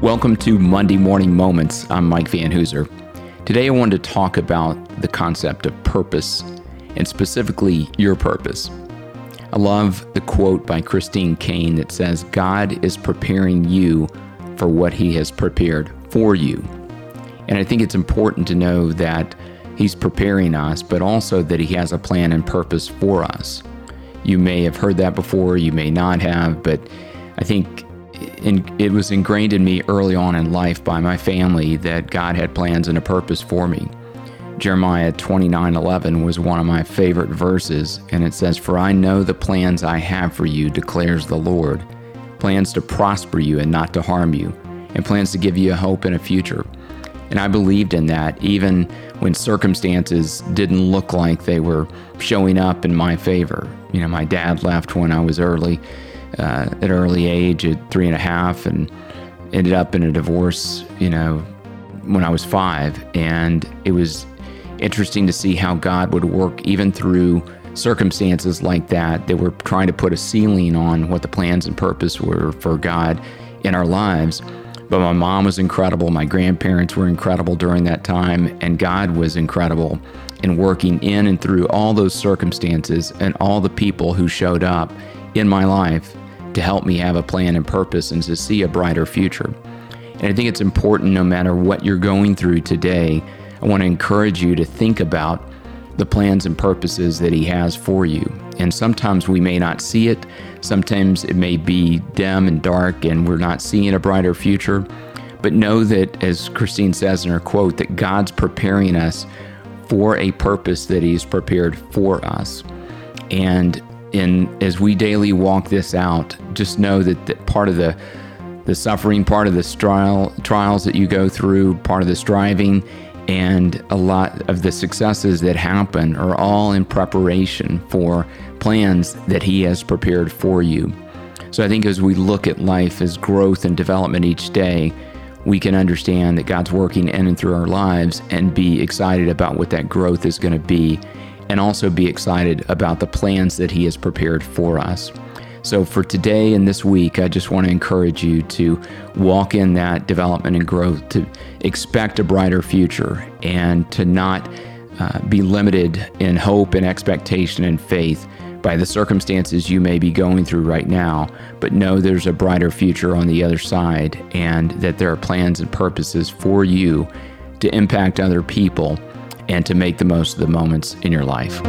Welcome to Monday Morning Moments. I'm Mike Van Hooser. Today I wanted to talk about the concept of purpose and specifically your purpose. I love the quote by Christine Caine that says, God is preparing you for what he has prepared for you. And I think it's important to know that he's preparing us, but also that he has a plan and purpose for us. You may have heard that before, you may not have, but I think in, it was ingrained in me early on in life by my family that God had plans and a purpose for me. Jeremiah 29:11 was one of my favorite verses, and it says, "For I know the plans I have for you," declares the Lord, plans to prosper you and not to harm you, and plans to give you a hope and a future. And I believed in that even when circumstances didn't look like they were showing up in my favor. You know, my dad left when I was early uh, at an early age at three and a half and ended up in a divorce, you know, when I was five. And it was interesting to see how God would work even through circumstances like that that were trying to put a ceiling on what the plans and purpose were for God in our lives. But my mom was incredible. My grandparents were incredible during that time. And God was incredible in working in and through all those circumstances and all the people who showed up in my life to help me have a plan and purpose and to see a brighter future. And I think it's important no matter what you're going through today, I want to encourage you to think about the plans and purposes that He has for you. And sometimes we may not see it, sometimes it may be dim and dark and we're not seeing a brighter future. But know that, as Christine says in her quote, that God's preparing us for a purpose that He's prepared for us. And in as we daily walk this out, just know that, that part of the the suffering, part of the trial, trials that you go through, part of the striving, and a lot of the successes that happen are all in preparation for plans that He has prepared for you. So I think as we look at life as growth and development each day, we can understand that God's working in and through our lives and be excited about what that growth is going to be and also be excited about the plans that He has prepared for us. So, for today and this week, I just want to encourage you to walk in that development and growth, to expect a brighter future, and to not uh, be limited in hope and expectation and faith by the circumstances you may be going through right now, but know there's a brighter future on the other side and that there are plans and purposes for you to impact other people and to make the most of the moments in your life.